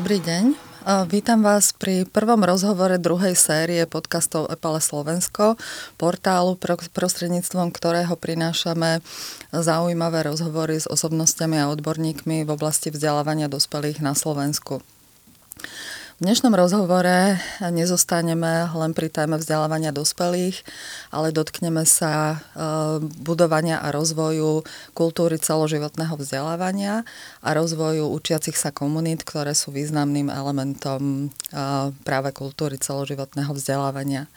Dobrý deň. Vítam vás pri prvom rozhovore druhej série podcastov Epale Slovensko, portálu, prostredníctvom ktorého prinášame zaujímavé rozhovory s osobnostiami a odborníkmi v oblasti vzdelávania dospelých na Slovensku. V dnešnom rozhovore nezostaneme len pri téme vzdelávania dospelých, ale dotkneme sa e, budovania a rozvoju kultúry celoživotného vzdelávania a rozvoju učiacich sa komunít, ktoré sú významným elementom e, práve kultúry celoživotného vzdelávania.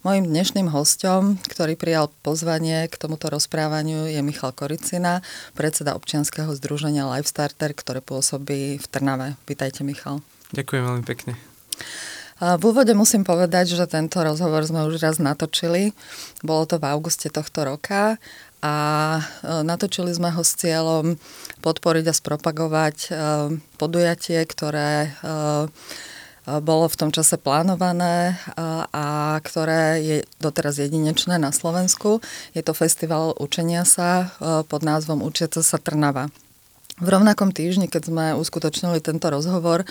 Mojím dnešným hostom, ktorý prijal pozvanie k tomuto rozprávaniu, je Michal Koricina, predseda občianskeho združenia Lifestarter, ktoré pôsobí v Trnave. Vítajte, Michal. Ďakujem veľmi pekne. V úvode musím povedať, že tento rozhovor sme už raz natočili. Bolo to v auguste tohto roka a e, natočili sme ho s cieľom podporiť a spropagovať e, podujatie, ktoré e, bolo v tom čase plánované a ktoré je doteraz jedinečné na Slovensku. Je to festival učenia sa pod názvom Učiaca sa Trnava. V rovnakom týždni, keď sme uskutočnili tento rozhovor,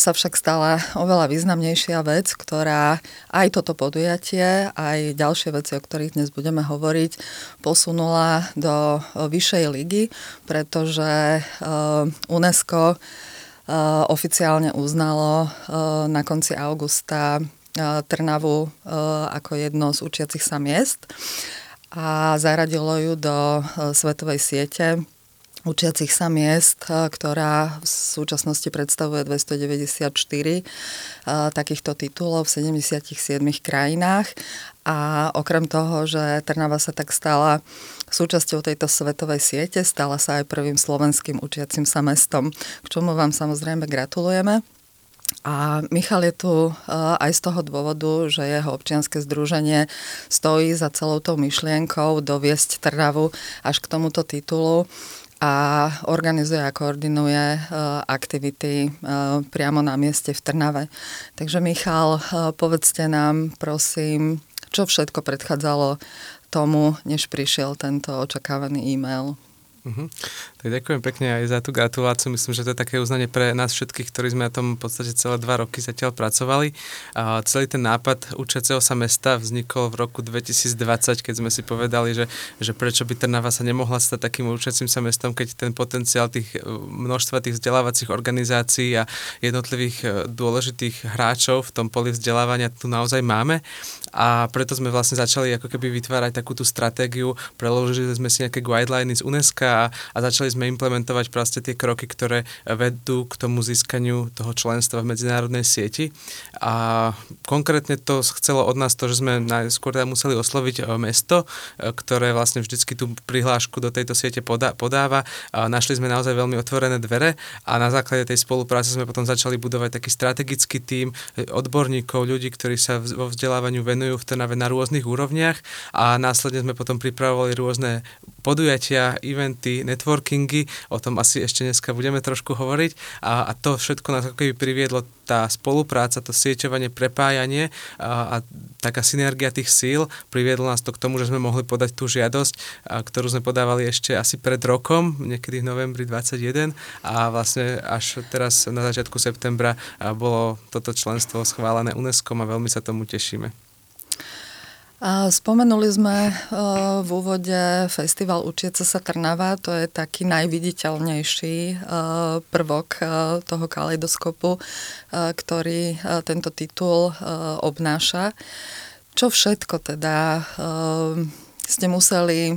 sa však stala oveľa významnejšia vec, ktorá aj toto podujatie, aj ďalšie veci, o ktorých dnes budeme hovoriť, posunula do vyššej ligy, pretože UNESCO oficiálne uznalo na konci augusta Trnavu ako jedno z učiacich sa miest a zaradilo ju do svetovej siete učiacich sa miest, ktorá v súčasnosti predstavuje 294 takýchto titulov v 77 krajinách. A okrem toho, že Trnava sa tak stala súčasťou tejto svetovej siete, stala sa aj prvým slovenským učiacim sa mestom, k čomu vám samozrejme gratulujeme. A Michal je tu aj z toho dôvodu, že jeho občianske združenie stojí za celou tou myšlienkou doviesť Trnavu až k tomuto titulu a organizuje a koordinuje uh, aktivity uh, priamo na mieste v Trnave. Takže Michal, uh, povedzte nám prosím, čo všetko predchádzalo tomu, než prišiel tento očakávaný e-mail. Uh-huh. Ďakujem pekne aj za tú gratuláciu. Myslím, že to je také uznanie pre nás všetkých, ktorí sme na tom v podstate celé dva roky zatiaľ pracovali. A celý ten nápad učiaceho sa mesta vznikol v roku 2020, keď sme si povedali, že, že prečo by Trnava sa nemohla stať takým učiacim sa mestom, keď ten potenciál tých e, množstva tých vzdelávacích organizácií a jednotlivých e, dôležitých hráčov v tom poli vzdelávania tu naozaj máme. A preto sme vlastne začali ako keby vytvárať takú tú stratégiu, preložili sme si nejaké guidelines z UNESCO a, a začali sme implementovať proste tie kroky, ktoré vedú k tomu získaniu toho členstva v medzinárodnej sieti. A konkrétne to chcelo od nás to, že sme najskôr teda museli osloviť e, mesto, e, ktoré vlastne vždycky tú prihlášku do tejto siete podá, podáva. A našli sme naozaj veľmi otvorené dvere a na základe tej spolupráce sme potom začali budovať taký strategický tím e, odborníkov, ľudí, ktorí sa vo vzdelávaniu venujú v Trnave na rôznych úrovniach a následne sme potom pripravovali rôzne podujatia, eventy, networkingy, o tom asi ešte dneska budeme trošku hovoriť a, a to všetko nás ako keby priviedlo tá spolupráca, to sieťovanie, prepájanie a, a taká synergia tých síl priviedlo nás to k tomu, že sme mohli podať tú žiadosť, a, ktorú sme podávali ešte asi pred rokom, niekedy v novembri 21 a vlastne až teraz na začiatku septembra bolo toto členstvo schválené UNESCO a veľmi sa tomu tešíme. Spomenuli sme e, v úvode festival Učiaca sa Trnava, to je taký najviditeľnejší e, prvok e, toho kaleidoskopu, ktorý tento titul obnáša. Čo všetko teda ste museli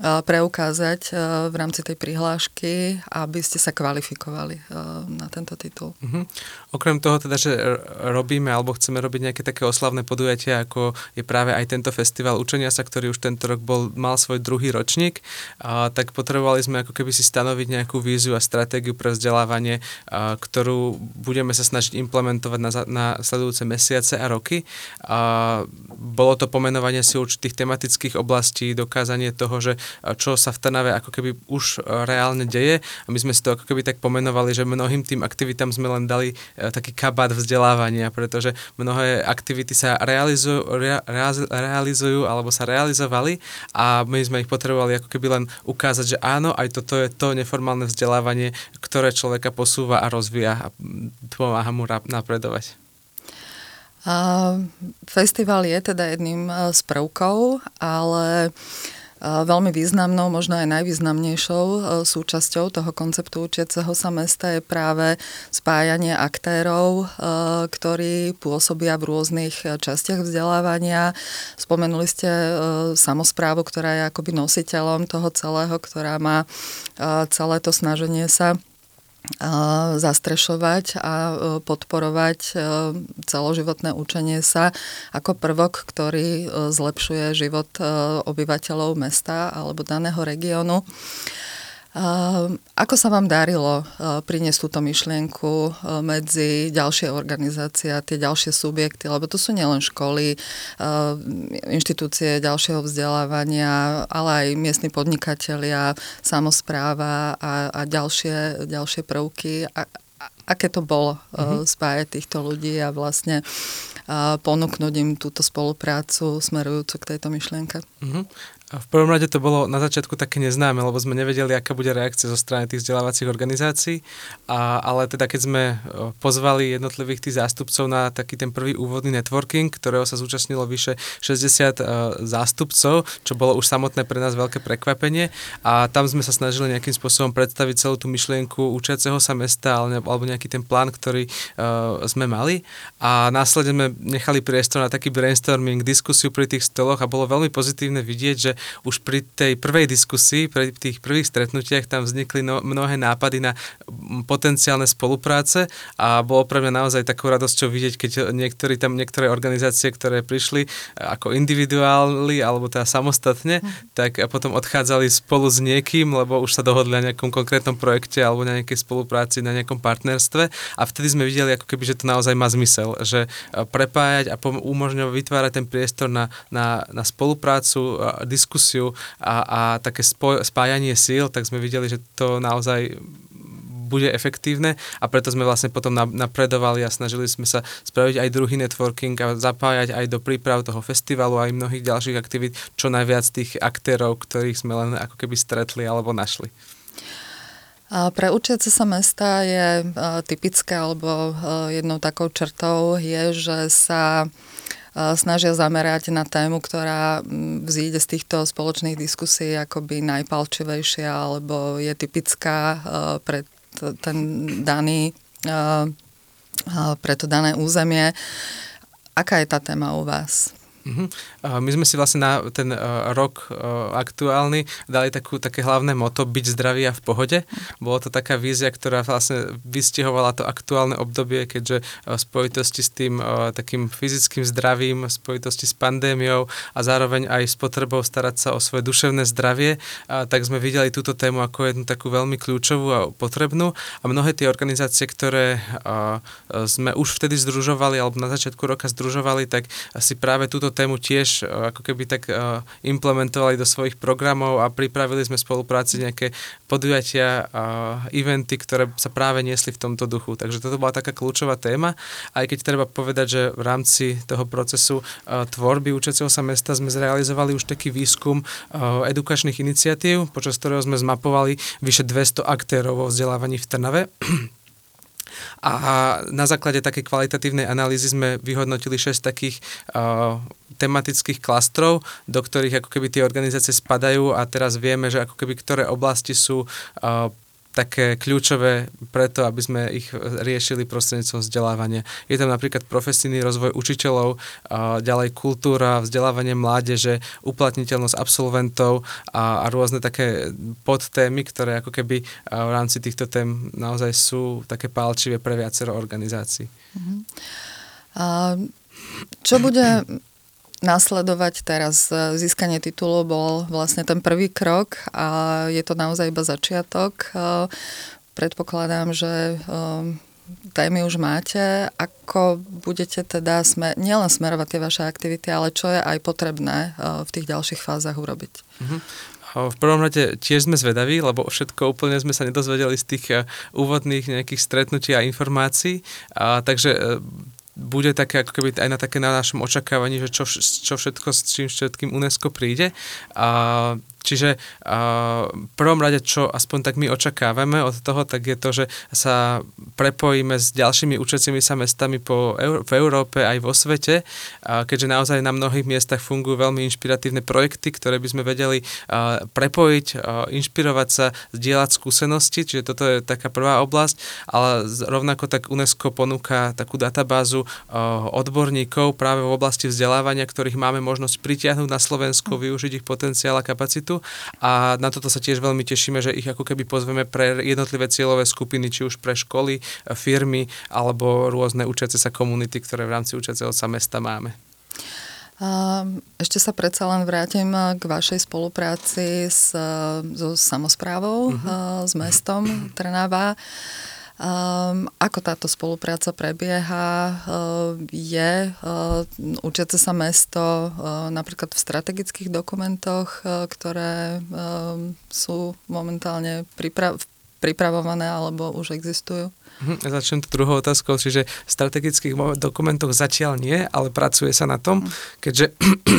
preukázať v rámci tej prihlášky, aby ste sa kvalifikovali na tento titul. Uh-huh. Okrem toho teda, že robíme alebo chceme robiť nejaké také oslavné podujatia, ako je práve aj tento festival učenia sa, ktorý už tento rok bol, mal svoj druhý ročník, a, tak potrebovali sme ako keby si stanoviť nejakú víziu a stratégiu pre vzdelávanie, a, ktorú budeme sa snažiť implementovať na, na sledujúce mesiace a roky. A, bolo to pomenovanie si určitých tematických oblastí, dokázanie toho, že čo sa v Trnave ako keby už reálne deje a my sme si to ako keby tak pomenovali, že mnohým tým aktivitám sme len dali taký kabát vzdelávania, pretože mnohé aktivity sa realizujú, rea, realizujú alebo sa realizovali a my sme ich potrebovali ako keby len ukázať, že áno, aj toto je to neformálne vzdelávanie, ktoré človeka posúva a rozvíja a pomáha mu napredovať. Festival je teda jedným e, z prvkov, ale e, veľmi významnou, možno aj najvýznamnejšou e, súčasťou toho konceptu učiaceho sa mesta je práve spájanie aktérov, ktorí pôsobia v rôznych častiach vzdelávania. Spomenuli ste samozprávu, ktorá je akoby nositeľom toho celého, ktorá má celé to snaženie sa zastrešovať a e, podporovať e, celoživotné učenie sa ako prvok, ktorý e, zlepšuje život obyvateľov mesta alebo daného regiónu. Ako sa vám darilo priniesť túto myšlienku medzi ďalšie organizácie a tie ďalšie subjekty, lebo to sú nielen školy, inštitúcie ďalšieho vzdelávania, ale aj miestni podnikatelia, samozpráva a, a ďalšie, ďalšie prvky. A, aké to bolo mm-hmm. spájať týchto ľudí a vlastne ponúknuť im túto spoluprácu smerujúcu k tejto myšlienke. Mm-hmm. V prvom rade to bolo na začiatku také neznáme, lebo sme nevedeli, aká bude reakcia zo strany tých vzdelávacích organizácií, a, ale teda keď sme pozvali jednotlivých tých zástupcov na taký ten prvý úvodný networking, ktorého sa zúčastnilo vyše 60 uh, zástupcov, čo bolo už samotné pre nás veľké prekvapenie. A tam sme sa snažili nejakým spôsobom predstaviť celú tú myšlienku učiaceho sa mesta alebo nejaký ten plán, ktorý uh, sme mali. A následne sme nechali priestor na taký brainstorming, diskusiu pri tých stoloch a bolo veľmi pozitívne vidieť, že už pri tej prvej diskusii, pri tých prvých stretnutiach tam vznikli no, mnohé nápady na potenciálne spolupráce a bolo pre mňa naozaj takou radosťou vidieť, keď niektorí tam, niektoré organizácie, ktoré prišli ako individuáli alebo teda samostatne, mm. tak a potom odchádzali spolu s niekým, lebo už sa dohodli na nejakom konkrétnom projekte alebo na nejakej spolupráci, na nejakom partnerstve a vtedy sme videli ako keby, že to naozaj má zmysel, že prepájať a umožňovať vytvárať ten priestor na, na, na spoluprácu, diskusiu a, a také spoj, spájanie síl, tak sme videli, že to naozaj bude efektívne a preto sme vlastne potom napredovali a snažili sme sa spraviť aj druhý networking a zapájať aj do príprav toho festivalu aj mnohých ďalších aktivít čo najviac tých aktérov, ktorých sme len ako keby stretli alebo našli. A pre učiace sa mesta je typické, alebo jednou takou črtou je, že sa snažia zamerať na tému, ktorá vzíde z týchto spoločných diskusí akoby najpalčivejšia alebo je typická pre ten daný pre to dané územie. Aká je tá téma u vás? Uh-huh. My sme si vlastne na ten uh, rok uh, aktuálny dali takú, také hlavné moto byť zdravý a v pohode. Bolo to taká vízia, ktorá vlastne vystihovala to aktuálne obdobie, keďže uh, v spojitosti s tým uh, takým fyzickým zdravím, v spojitosti s pandémiou a zároveň aj s potrebou starať sa o svoje duševné zdravie, uh, tak sme videli túto tému ako jednu takú veľmi kľúčovú a potrebnú a mnohé tie organizácie, ktoré uh, sme už vtedy združovali alebo na začiatku roka združovali, tak si práve túto tému tiež e, ako keby tak e, implementovali do svojich programov a pripravili sme spolupráci nejaké podujatia a eventy, ktoré sa práve niesli v tomto duchu. Takže toto bola taká kľúčová téma, aj keď treba povedať, že v rámci toho procesu e, tvorby učeceho sa mesta sme zrealizovali už taký výskum edukačných iniciatív, počas ktorého sme zmapovali vyše 200 aktérov vo vzdelávaní v Trnave. A na základe takej kvalitatívnej analýzy sme vyhodnotili 6 takých uh, tematických klastrov, do ktorých ako keby tie organizácie spadajú a teraz vieme, že ako keby ktoré oblasti sú uh, také kľúčové preto, aby sme ich riešili prostredníctvom vzdelávania. Je tam napríklad profesijný rozvoj učiteľov, ďalej kultúra, vzdelávanie mládeže, uplatniteľnosť absolventov a, a rôzne také podtémy, ktoré ako keby v rámci týchto tém naozaj sú také pálčivé pre viacero organizácií. Uh-huh. A čo bude nasledovať teraz. E, získanie titulu bol vlastne ten prvý krok a je to naozaj iba začiatok. E, predpokladám, že e, témy už máte. Ako budete teda sme, nielen smerovať tie vaše aktivity, ale čo je aj potrebné v tých ďalších fázach urobiť? Uh-huh. v prvom rade tiež sme zvedaví, lebo všetko úplne sme sa nedozvedeli z tých úvodných nejakých stretnutí a informácií, a, takže bude také ako keby aj na také na našom očakávaní, že čo, čo všetko s čím všetkým UNESCO príde. A Čiže v prvom rade, čo aspoň tak my očakávame od toho, tak je to, že sa prepojíme s ďalšími učiacimi sa mestami po, v Európe aj vo svete, keďže naozaj na mnohých miestach fungujú veľmi inšpiratívne projekty, ktoré by sme vedeli prepojiť, inšpirovať sa, zdieľať skúsenosti, čiže toto je taká prvá oblasť, ale rovnako tak UNESCO ponúka takú databázu odborníkov práve v oblasti vzdelávania, ktorých máme možnosť pritiahnuť na Slovensku, využiť ich potenciál a kapacitu a na toto sa tiež veľmi tešíme, že ich ako keby pozveme pre jednotlivé cieľové skupiny, či už pre školy, firmy alebo rôzne učiace sa komunity, ktoré v rámci učiaceho sa mesta máme. Ešte sa predsa len vrátim k vašej spolupráci s, so samozprávou, uh-huh. s mestom Trnava. Um, ako táto spolupráca prebieha? Uh, je uh, učiace sa mesto uh, napríklad v strategických dokumentoch, uh, ktoré uh, sú momentálne pripra- pripravované alebo už existujú? Mhm, začnem to druhou otázkou, čiže v strategických dokumentoch zatiaľ nie, ale pracuje sa na tom, mhm. keďže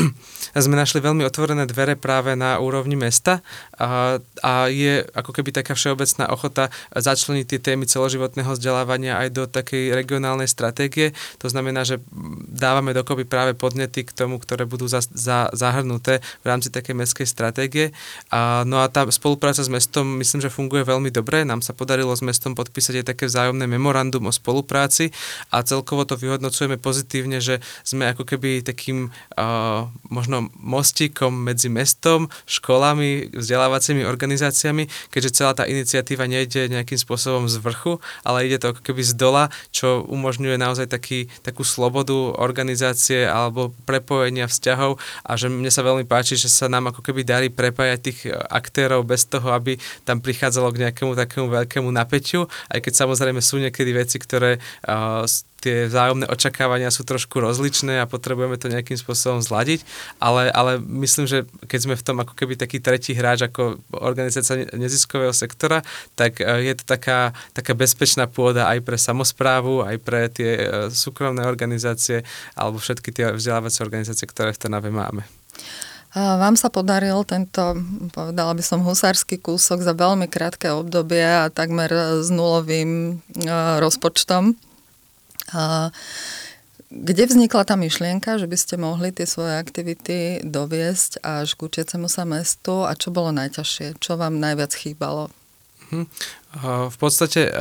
sme našli veľmi otvorené dvere práve na úrovni mesta a, a je ako keby taká všeobecná ochota začleniť tie témy celoživotného vzdelávania aj do takej regionálnej stratégie. To znamená, že dávame dokopy práve podnety k tomu, ktoré budú za, za, zahrnuté v rámci takej mestskej stratégie. A, no a tá spolupráca s mestom myslím, že funguje veľmi dobre. Nám sa podarilo s mestom podpísať aj také vzájomné memorandum o spolupráci a celkovo to vyhodnocujeme pozitívne, že sme ako keby takým uh, možno mostíkom medzi mestom, školami, vzdelávacími organizáciami, keďže celá tá iniciatíva nejde nejakým spôsobom z vrchu, ale ide to ako keby z dola, čo umožňuje naozaj taký, takú slobodu organizácie alebo prepojenia vzťahov a že mne sa veľmi páči, že sa nám ako keby darí prepájať tých aktérov bez toho, aby tam prichádzalo k nejakému takému veľkému napätiu, aj keď samozrejme sú niekedy veci, ktoré uh, tie vzájomné očakávania sú trošku rozličné a potrebujeme to nejakým spôsobom zladiť, ale, ale myslím, že keď sme v tom ako keby taký tretí hráč ako organizácia neziskového sektora, tak e, je to taká, taká bezpečná pôda aj pre samozprávu, aj pre tie e, súkromné organizácie alebo všetky tie vzdelávacie organizácie, ktoré v Trnave máme. Vám sa podaril tento, povedala by som, husársky kúsok za veľmi krátke obdobie a takmer s nulovým e, rozpočtom. Kde vznikla tá myšlienka, že by ste mohli tie svoje aktivity doviesť až k učiacemu sa mestu a čo bolo najťažšie? Čo vám najviac chýbalo? Hm. V podstate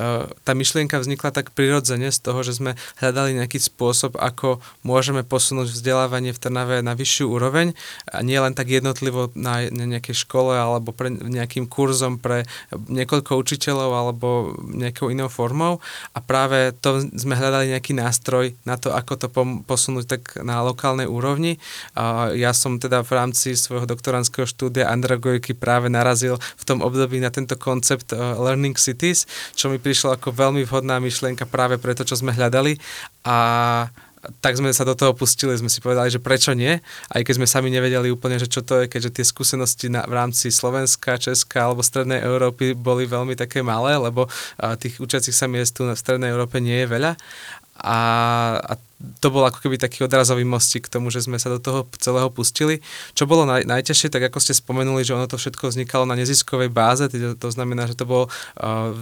tá myšlienka vznikla tak prirodzene z toho, že sme hľadali nejaký spôsob, ako môžeme posunúť vzdelávanie v Trnave na vyššiu úroveň a nie len tak jednotlivo na nejakej škole alebo pre nejakým kurzom pre niekoľko učiteľov alebo nejakou inou formou a práve to sme hľadali nejaký nástroj na to, ako to posunúť tak na lokálnej úrovni. Ja som teda v rámci svojho doktorandského štúdia andragojky práve narazil v tom období na tento koncept Learning Cities, čo mi prišlo ako veľmi vhodná myšlienka práve pre to, čo sme hľadali. A tak sme sa do toho pustili, sme si povedali, že prečo nie, aj keď sme sami nevedeli úplne, že čo to je, keďže tie skúsenosti na, v rámci Slovenska, Česka alebo Strednej Európy boli veľmi také malé, lebo a, tých učiacich sa miest tu v Strednej Európe nie je veľa. A, a to bol ako keby taký odrazový mostík k tomu, že sme sa do toho celého pustili. Čo bolo naj, najťažšie, tak ako ste spomenuli, že ono to všetko vznikalo na neziskovej báze, to, to znamená, že to bolo uh,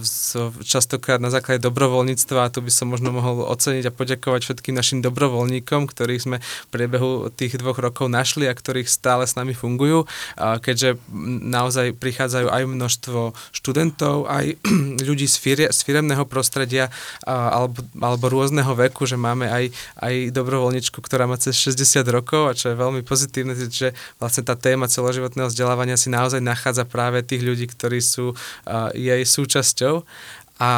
častokrát na základe dobrovoľníctva a tu by som možno mohol oceniť a poďakovať všetkým našim dobrovoľníkom, ktorých sme v priebehu tých dvoch rokov našli a ktorých stále s nami fungujú, uh, keďže naozaj prichádzajú aj množstvo študentov, aj ľudí z, firie, z firemného prostredia uh, alebo, alebo rôzneho veku, že máme aj aj dobrovoľničku, ktorá má cez 60 rokov a čo je veľmi pozitívne, že vlastne tá téma celoživotného vzdelávania si naozaj nachádza práve tých ľudí, ktorí sú uh, jej súčasťou. A,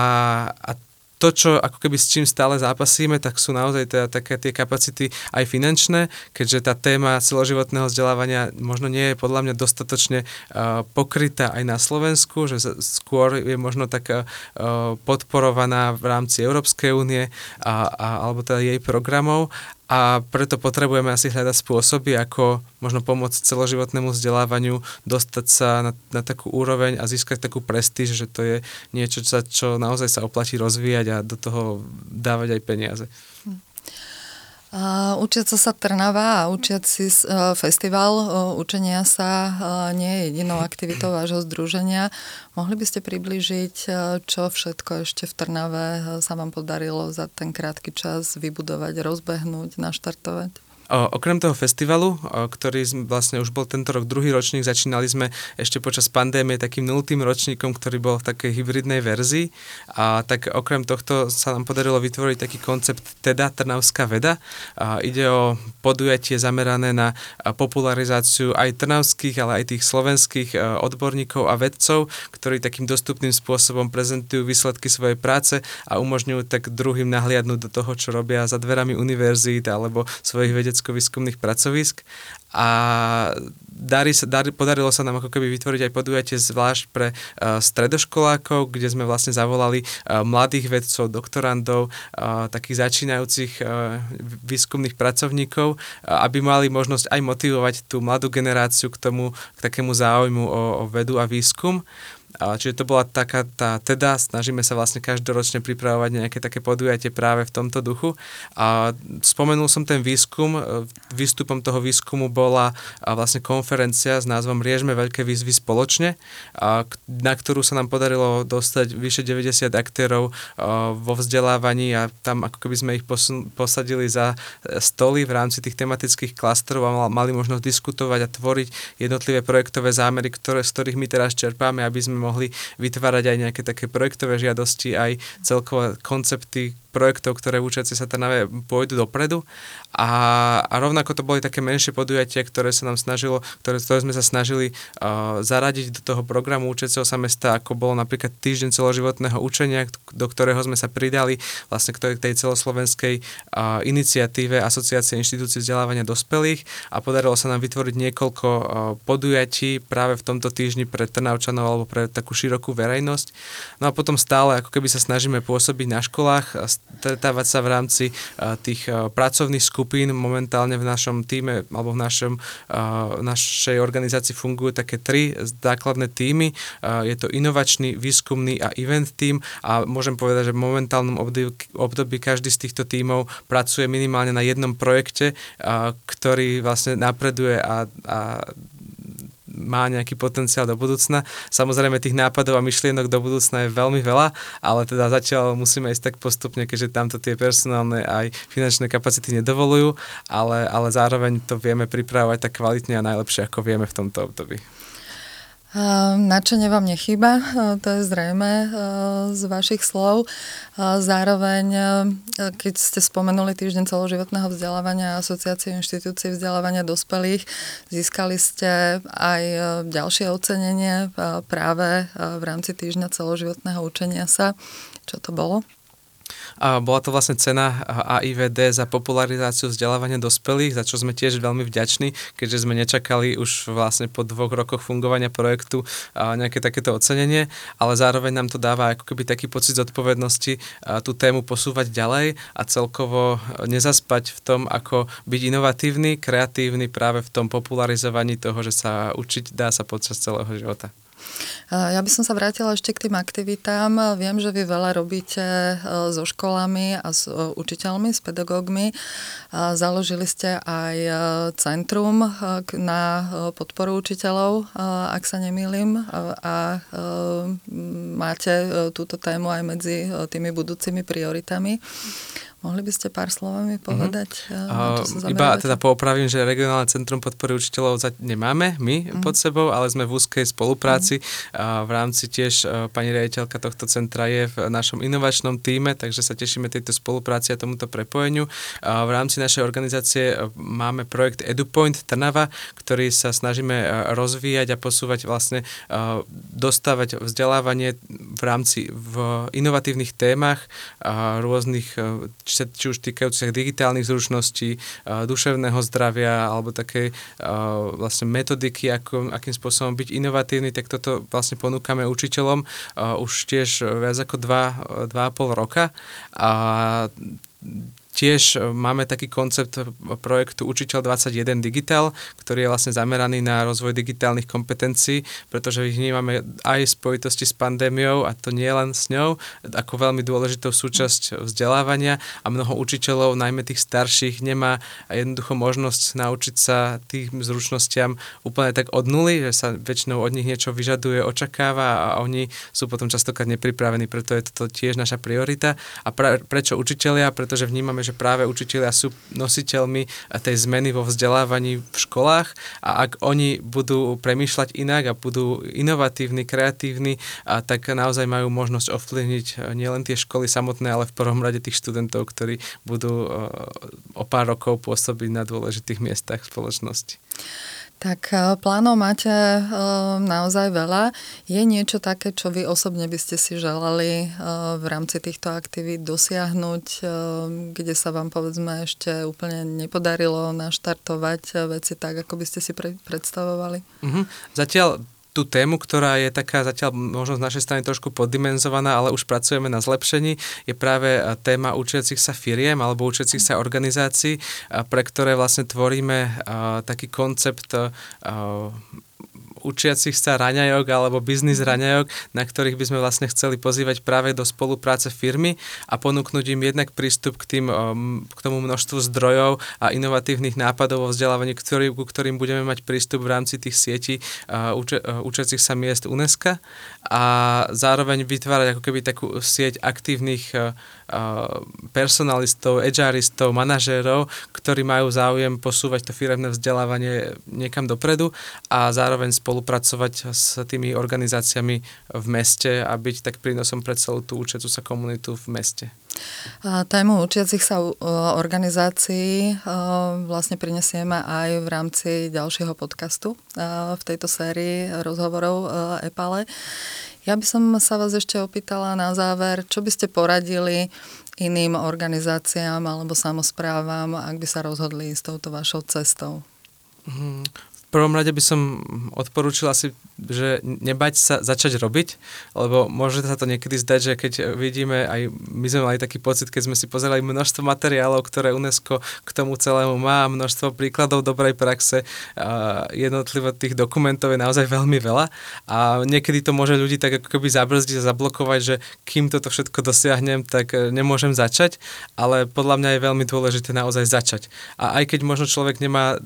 a to, čo ako keby s čím stále zápasíme, tak sú naozaj teda také tie kapacity aj finančné, keďže tá téma celoživotného vzdelávania možno nie je podľa mňa dostatočne uh, pokrytá aj na Slovensku, že skôr je možno tak uh, podporovaná v rámci Európskej únie a, a, alebo teda jej programov a preto potrebujeme asi hľadať spôsoby, ako možno pomôcť celoživotnému vzdelávaniu, dostať sa na, na takú úroveň a získať takú prestíž, že to je niečo, čo, čo naozaj sa oplatí rozvíjať a do toho dávať aj peniaze. Hm. Učiaca sa Trnava a učiaci uh, festival uh, učenia sa uh, nie je jedinou aktivitou vášho združenia. Mohli by ste približiť, čo všetko ešte v Trnave sa vám podarilo za ten krátky čas vybudovať, rozbehnúť, naštartovať? Okrem toho festivalu, ktorý vlastne už bol tento rok druhý ročník, začínali sme ešte počas pandémie takým nultým ročníkom, ktorý bol v takej hybridnej verzii. A tak okrem tohto sa nám podarilo vytvoriť taký koncept teda Trnavská veda. A ide o podujatie zamerané na popularizáciu aj trnavských, ale aj tých slovenských odborníkov a vedcov, ktorí takým dostupným spôsobom prezentujú výsledky svojej práce a umožňujú tak druhým nahliadnúť do toho, čo robia za dverami univerzít alebo svojich vedec vedecko-výskumných pracovisk a darí sa, darí, podarilo sa nám ako keby vytvoriť aj podujatie zvlášť pre uh, stredoškolákov, kde sme vlastne zavolali uh, mladých vedcov, doktorandov, uh, takých začínajúcich uh, výskumných pracovníkov, uh, aby mali možnosť aj motivovať tú mladú generáciu k tomu, k takému záujmu o, o vedu a výskum. Čiže to bola taká tá teda, snažíme sa vlastne každoročne pripravovať nejaké také podujatie práve v tomto duchu. A spomenul som ten výskum, výstupom toho výskumu bola vlastne konferencia s názvom Riežme veľké výzvy spoločne, na ktorú sa nám podarilo dostať vyše 90 aktérov vo vzdelávaní a tam ako keby sme ich posadili za stoly v rámci tých tematických klastrov a mali možnosť diskutovať a tvoriť jednotlivé projektové zámery, ktoré, z ktorých my teraz čerpáme, aby sme mohli vytvárať aj nejaké také projektové žiadosti, aj celkové koncepty projektov, ktoré v Účiaci sa Trnave pôjdu dopredu. A, a rovnako to boli také menšie podujatia, ktoré sa nám snažilo, ktoré, ktoré sme sa snažili uh, zaradiť do toho programu Učiaceho sa mesta, ako bolo napríklad týždeň celoživotného učenia, do ktorého sme sa pridali vlastne k tej celoslovenskej uh, iniciatíve Asociácie inštitúcií vzdelávania dospelých a podarilo sa nám vytvoriť niekoľko uh, podujatí práve v tomto týždni pre Trnavčanov alebo pre takú širokú verejnosť. No a potom stále ako keby sa snažíme pôsobiť na školách, stretávať sa v rámci tých pracovných skupín. Momentálne v našom týme alebo v našom, našej organizácii fungujú také tri základné týmy. Je to inovačný, výskumný a event tým a môžem povedať, že v momentálnom období, každý z týchto tímov pracuje minimálne na jednom projekte, ktorý vlastne napreduje a, a má nejaký potenciál do budúcna. Samozrejme tých nápadov a myšlienok do budúcna je veľmi veľa, ale teda zatiaľ musíme ísť tak postupne, keďže tamto tie personálne aj finančné kapacity nedovolujú, ale, ale zároveň to vieme pripravovať tak kvalitne a najlepšie, ako vieme v tomto období. Načenie vám nechýba, to je zrejme z vašich slov. Zároveň, keď ste spomenuli týždeň celoživotného vzdelávania a asociácie inštitúcií vzdelávania dospelých, získali ste aj ďalšie ocenenie práve v rámci týždňa celoživotného učenia sa. Čo to bolo? Bola to vlastne cena AIVD za popularizáciu vzdelávania dospelých, za čo sme tiež veľmi vďační, keďže sme nečakali už vlastne po dvoch rokoch fungovania projektu nejaké takéto ocenenie, ale zároveň nám to dáva ako keby taký pocit zodpovednosti tú tému posúvať ďalej a celkovo nezaspať v tom, ako byť inovatívny, kreatívny práve v tom popularizovaní toho, že sa učiť dá sa počas celého života. Ja by som sa vrátila ešte k tým aktivitám. Viem, že vy veľa robíte e, so školami a s e, učiteľmi, s pedagógmi. Založili ste aj e, centrum na podporu učiteľov, ak sa nemýlim, a máte túto tému aj medzi tými budúcimi prioritami. Mohli by ste pár slovami mhm. povedať, čo sa Iba teda poopravím, že regionálne centrum podpory učiteľov nemáme my uh-huh. pod sebou, ale sme v úzkej spolupráci. Uh-huh. V rámci tiež pani riaditeľka tohto centra je v našom inovačnom týme, takže sa tešíme tejto spolupráci a tomuto prepojeniu. V rámci našej organizácie máme projekt EduPoint Trnava, ktorý sa snažíme rozvíjať a posúvať vlastne dostávať vzdelávanie v rámci v inovatívnych témach rôznych či už týkajúcich digitálnych zručností, duševného zdravia alebo také vlastne metodiky, ako, akým spôsobom byť inovatívny, tak toto vlastne ponúkame učiteľom už tiež viac ako 2,5 roka. A tiež máme taký koncept projektu Učiteľ 21 Digital, ktorý je vlastne zameraný na rozvoj digitálnych kompetencií, pretože ich vnímame aj v spojitosti s pandémiou a to nie len s ňou, ako veľmi dôležitou súčasť vzdelávania a mnoho učiteľov, najmä tých starších, nemá jednoducho možnosť naučiť sa tým zručnostiam úplne tak od nuly, že sa väčšinou od nich niečo vyžaduje, očakáva a oni sú potom častokrát nepripravení, preto je toto tiež naša priorita. A pra, prečo učitelia? Pretože vnímame, že práve učitelia sú nositeľmi tej zmeny vo vzdelávaní v školách a ak oni budú premýšľať inak a budú inovatívni, kreatívni, a tak naozaj majú možnosť ovplyvniť e, nielen tie školy samotné, ale v prvom rade tých študentov, ktorí budú o pár rokov pôsobiť na dôležitých miestach spoločnosti. Tak e, plánov máte naozaj veľa. Je niečo také, čo vy osobne by ste si želali v rámci týchto aktivít dosiahnuť, kde sa vám povedzme ešte úplne nepodarilo naštartovať veci tak, ako by ste si predstavovali? Mm-hmm. Zatiaľ tú tému, ktorá je taká zatiaľ možno z našej strany trošku poddimenzovaná, ale už pracujeme na zlepšení, je práve téma učiacich sa firiem alebo učiacich sa organizácií, pre ktoré vlastne tvoríme taký koncept učiacich sa raňajok alebo biznis raňajok, na ktorých by sme vlastne chceli pozývať práve do spolupráce firmy a ponúknuť im jednak prístup k, tým, um, k tomu množstvu zdrojov a inovatívnych nápadov vo vzdelávaní, ktorý, ku ktorým budeme mať prístup v rámci tých sietí uh, uči, uh, učiacich sa miest UNESCO a zároveň vytvárať ako keby takú sieť aktívnych uh, personalistov, edžaristov, manažérov, ktorí majú záujem posúvať to firemné vzdelávanie niekam dopredu a zároveň spolupracovať s tými organizáciami v meste a byť tak prínosom pre celú tú učiacu sa komunitu v meste. Tému učiacich sa organizácií vlastne prinesieme aj v rámci ďalšieho podcastu v tejto sérii rozhovorov EPALE. Ja by som sa vás ešte opýtala na záver, čo by ste poradili iným organizáciám alebo samozprávam, ak by sa rozhodli s touto vašou cestou? Prvom rade by som odporúčil asi, že nebať sa začať robiť, lebo môže sa to niekedy zdať, že keď vidíme, aj my sme mali taký pocit, keď sme si pozerali množstvo materiálov, ktoré UNESCO k tomu celému má, množstvo príkladov dobrej praxe, jednotlivo tých dokumentov je naozaj veľmi veľa a niekedy to môže ľudí tak ako keby zabrzdiť a zablokovať, že kým toto všetko dosiahnem, tak nemôžem začať, ale podľa mňa je veľmi dôležité naozaj začať. A aj keď možno človek nemá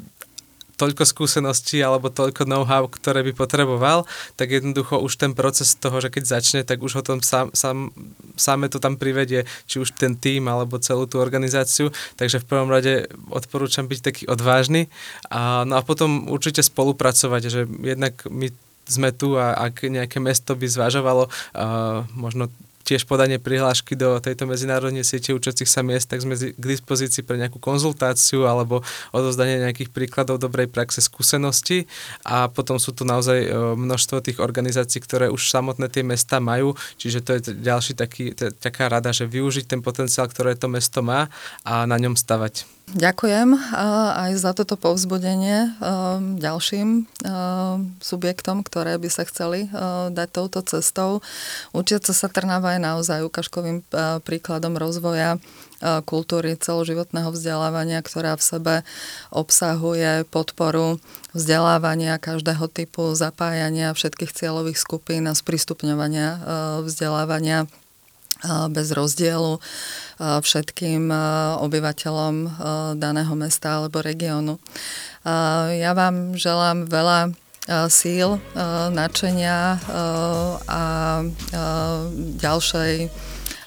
toľko skúseností alebo toľko know-how, ktoré by potreboval, tak jednoducho už ten proces toho, že keď začne, tak už ho tom sám, sám, sáme to tam privedie, či už ten tým alebo celú tú organizáciu. Takže v prvom rade odporúčam byť taký odvážny. A, no a potom určite spolupracovať, že jednak my sme tu a ak nejaké mesto by zvažovalo uh, možno tiež podanie prihlášky do tejto medzinárodnej siete učiacich sa miest, tak sme k dispozícii pre nejakú konzultáciu alebo odozdanie nejakých príkladov dobrej praxe skúsenosti a potom sú tu naozaj e, množstvo tých organizácií, ktoré už samotné tie mesta majú, čiže to je ďalší taký, taká rada, že využiť ten potenciál, ktoré to mesto má a na ňom stavať. Ďakujem aj za toto povzbudenie ďalším subjektom, ktoré by sa chceli dať touto cestou. Učiaca sa Trnava je naozaj ukážkovým príkladom rozvoja kultúry celoživotného vzdelávania, ktorá v sebe obsahuje podporu vzdelávania každého typu, zapájania všetkých cieľových skupín a sprístupňovania vzdelávania bez rozdielu všetkým obyvateľom daného mesta alebo regiónu. Ja vám želám veľa síl, nadšenia a ďalšej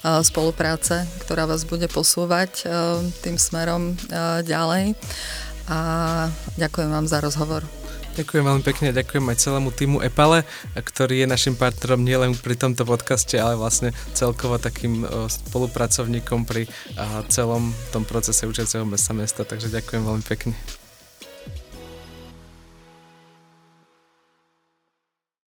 spolupráce, ktorá vás bude posúvať tým smerom ďalej. A ďakujem vám za rozhovor. Ďakujem veľmi pekne, ďakujem aj celému týmu Epale, ktorý je našim partnerom nielen pri tomto podcaste, ale vlastne celkovo takým spolupracovníkom pri celom tom procese učiaceho sa mesta, takže ďakujem veľmi pekne.